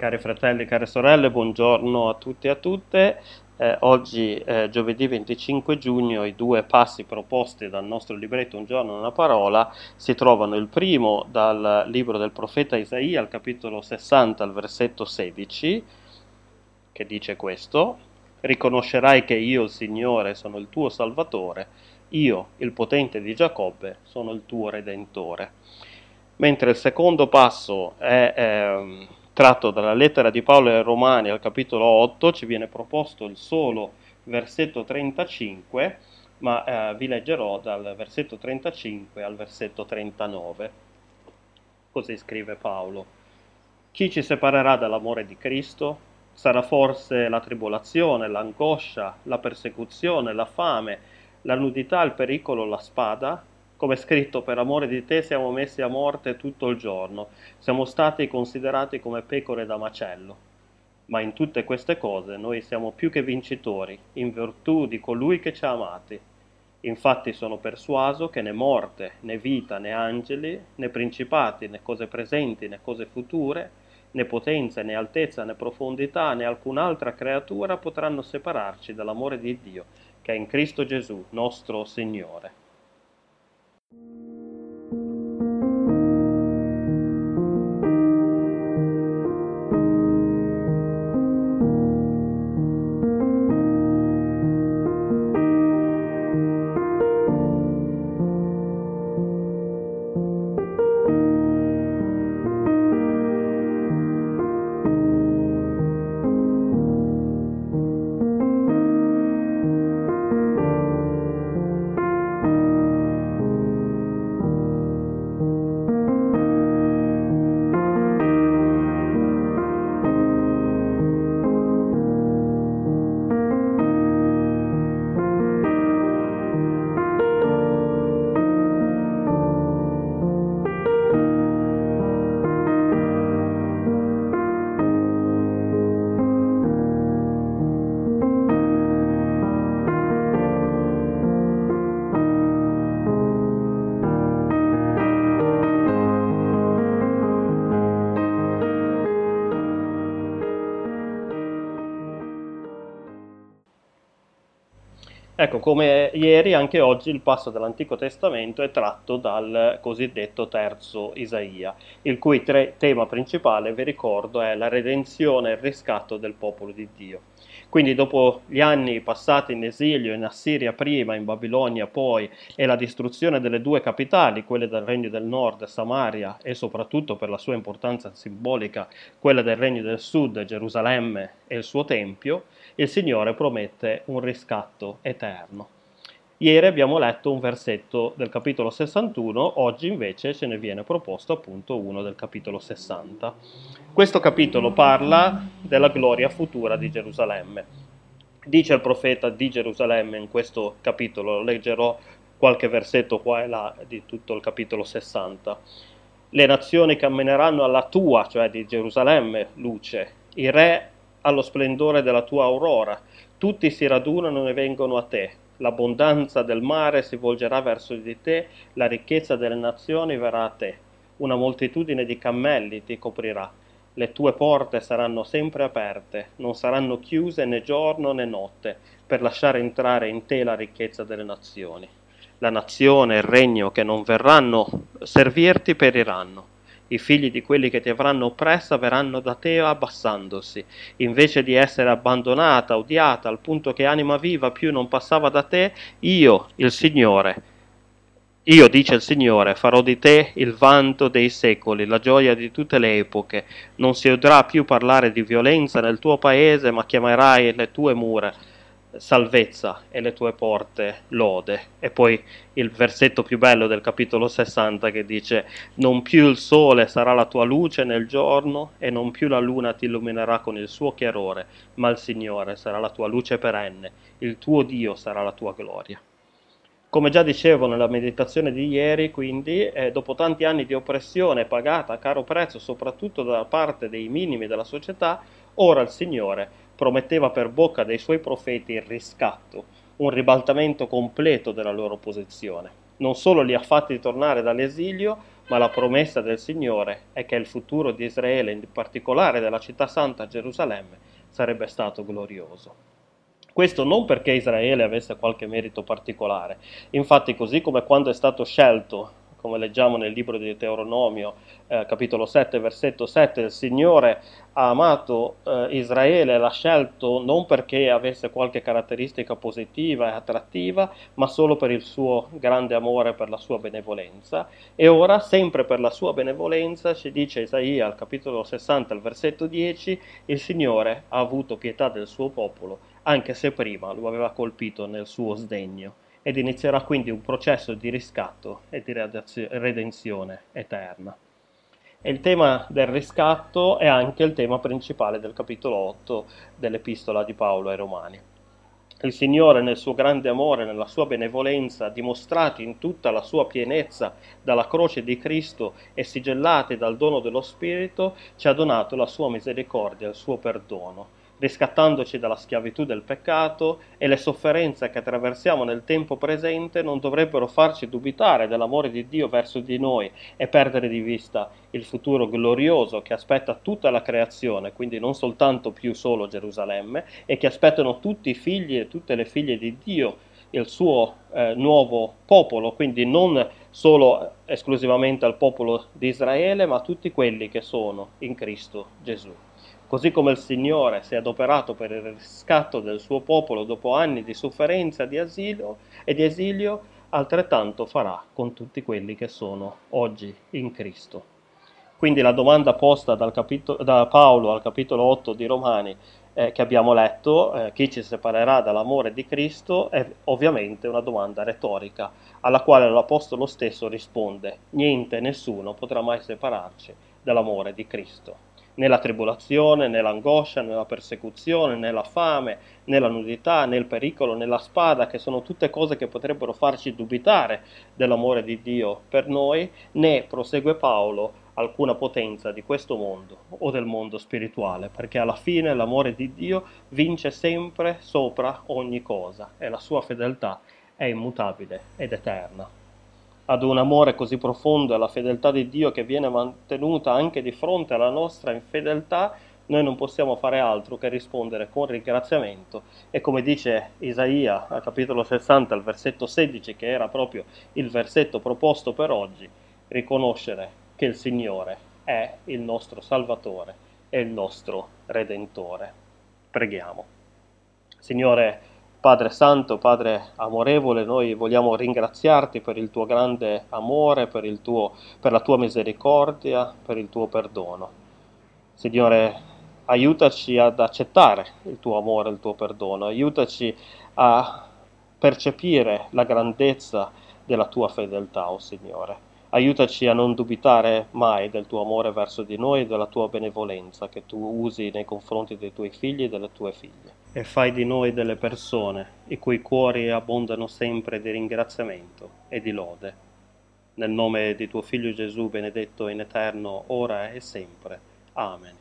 Cari fratelli, care sorelle, buongiorno a tutti e a tutte. Eh, oggi, eh, giovedì 25 giugno, i due passi proposti dal nostro libretto Un giorno, una parola si trovano il primo dal libro del profeta Isaia, al capitolo 60, al versetto 16, che dice questo: Riconoscerai che io, il Signore, sono il tuo Salvatore, io, il potente di Giacobbe, sono il tuo Redentore. Mentre il secondo passo è. Eh, tratto dalla lettera di Paolo ai Romani al capitolo 8 ci viene proposto il solo versetto 35, ma eh, vi leggerò dal versetto 35 al versetto 39. Così scrive Paolo. Chi ci separerà dall'amore di Cristo? Sarà forse la tribolazione, l'angoscia, la persecuzione, la fame, la nudità, il pericolo, la spada? Come scritto, per amore di te siamo messi a morte tutto il giorno, siamo stati considerati come pecore da macello. Ma in tutte queste cose noi siamo più che vincitori, in virtù di colui che ci ha amati. Infatti sono persuaso che né morte, né vita, né angeli, né principati, né cose presenti, né cose future, né potenza, né altezza, né profondità, né alcun'altra creatura potranno separarci dall'amore di Dio, che è in Cristo Gesù, nostro Signore. Ecco, come ieri, anche oggi il passo dell'Antico Testamento è tratto dal cosiddetto terzo Isaia, il cui tre, tema principale, vi ricordo, è la redenzione e il riscatto del popolo di Dio. Quindi dopo gli anni passati in esilio in Assiria prima, in Babilonia poi, e la distruzione delle due capitali, quelle del Regno del Nord, Samaria, e soprattutto per la sua importanza simbolica, quella del Regno del Sud, Gerusalemme e il suo Tempio, il Signore promette un riscatto eterno. Ieri abbiamo letto un versetto del capitolo 61, oggi invece ce ne viene proposto appunto uno del capitolo 60. Questo capitolo parla della gloria futura di Gerusalemme. Dice il profeta di Gerusalemme in questo capitolo, leggerò qualche versetto qua e là di tutto il capitolo 60. Le nazioni cammineranno alla tua, cioè di Gerusalemme, luce, i re allo splendore della tua aurora, tutti si radunano e vengono a te, l'abbondanza del mare si volgerà verso di te, la ricchezza delle nazioni verrà a te, una moltitudine di cammelli ti coprirà, le tue porte saranno sempre aperte, non saranno chiuse né giorno né notte, per lasciare entrare in te la ricchezza delle nazioni. La nazione e il regno che non verranno servirti periranno i figli di quelli che ti avranno oppressa verranno da te abbassandosi, invece di essere abbandonata, odiata, al punto che anima viva più non passava da te, io, il Signore, io, dice il Signore, farò di te il vanto dei secoli, la gioia di tutte le epoche. Non si udrà più parlare di violenza nel tuo paese, ma chiamerai le tue mura salvezza e le tue porte lode. E poi il versetto più bello del capitolo 60 che dice non più il sole sarà la tua luce nel giorno e non più la luna ti illuminerà con il suo chiarore, ma il Signore sarà la tua luce perenne, il tuo Dio sarà la tua gloria. Come già dicevo nella meditazione di ieri, quindi, eh, dopo tanti anni di oppressione pagata a caro prezzo, soprattutto da parte dei minimi della società, ora il Signore prometteva per bocca dei suoi profeti il riscatto, un ribaltamento completo della loro posizione. Non solo li ha fatti tornare dall'esilio, ma la promessa del Signore è che il futuro di Israele, in particolare della città santa Gerusalemme, sarebbe stato glorioso. Questo non perché Israele avesse qualche merito particolare, infatti così come quando è stato scelto come leggiamo nel libro di Deuteronomio, eh, capitolo 7, versetto 7, il Signore ha amato eh, Israele, l'ha scelto non perché avesse qualche caratteristica positiva e attrattiva, ma solo per il suo grande amore, per la sua benevolenza. E ora, sempre per la sua benevolenza, ci dice Isaia al capitolo 60, al versetto 10, il Signore ha avuto pietà del suo popolo, anche se prima lo aveva colpito nel suo sdegno ed inizierà quindi un processo di riscatto e di redenzione eterna. E il tema del riscatto è anche il tema principale del capitolo 8 dell'epistola di Paolo ai Romani. Il Signore nel suo grande amore, nella sua benevolenza, dimostrati in tutta la sua pienezza dalla croce di Cristo e sigillati dal dono dello Spirito, ci ha donato la sua misericordia, il suo perdono riscattandoci dalla schiavitù del peccato e le sofferenze che attraversiamo nel tempo presente non dovrebbero farci dubitare dell'amore di Dio verso di noi e perdere di vista il futuro glorioso che aspetta tutta la creazione, quindi non soltanto più solo Gerusalemme, e che aspettano tutti i figli e tutte le figlie di Dio, il suo eh, nuovo popolo, quindi non solo esclusivamente al popolo di Israele, ma a tutti quelli che sono in Cristo Gesù. Così come il Signore si è adoperato per il riscatto del suo popolo dopo anni di sofferenza di asilo e di esilio, altrettanto farà con tutti quelli che sono oggi in Cristo. Quindi la domanda posta capitolo, da Paolo al capitolo 8 di Romani eh, che abbiamo letto, eh, chi ci separerà dall'amore di Cristo, è ovviamente una domanda retorica, alla quale l'Apostolo stesso risponde, niente, nessuno potrà mai separarci dall'amore di Cristo nella tribolazione, nell'angoscia, nella persecuzione, nella fame, nella nudità, nel pericolo, nella spada, che sono tutte cose che potrebbero farci dubitare dell'amore di Dio per noi, né, prosegue Paolo, alcuna potenza di questo mondo o del mondo spirituale, perché alla fine l'amore di Dio vince sempre sopra ogni cosa e la sua fedeltà è immutabile ed eterna ad un amore così profondo e alla fedeltà di Dio che viene mantenuta anche di fronte alla nostra infedeltà, noi non possiamo fare altro che rispondere con ringraziamento e come dice Isaia al capitolo 60 al versetto 16 che era proprio il versetto proposto per oggi, riconoscere che il Signore è il nostro Salvatore e il nostro Redentore. Preghiamo. Signore, Padre Santo, Padre amorevole, noi vogliamo ringraziarti per il tuo grande amore, per, tuo, per, la tua misericordia, per il tuo perdono. Signore, aiutaci ad accettare il tuo amore, il tuo perdono, aiutaci a percepire la grandezza della tua fedeltà, oh Signore. Aiutaci a non dubitare mai del tuo amore verso di noi e della tua benevolenza che tu usi nei confronti dei tuoi figli e delle tue figlie e fai di noi delle persone i cui cuori abbondano sempre di ringraziamento e di lode. Nel nome di tuo Figlio Gesù benedetto in eterno, ora e sempre. Amen.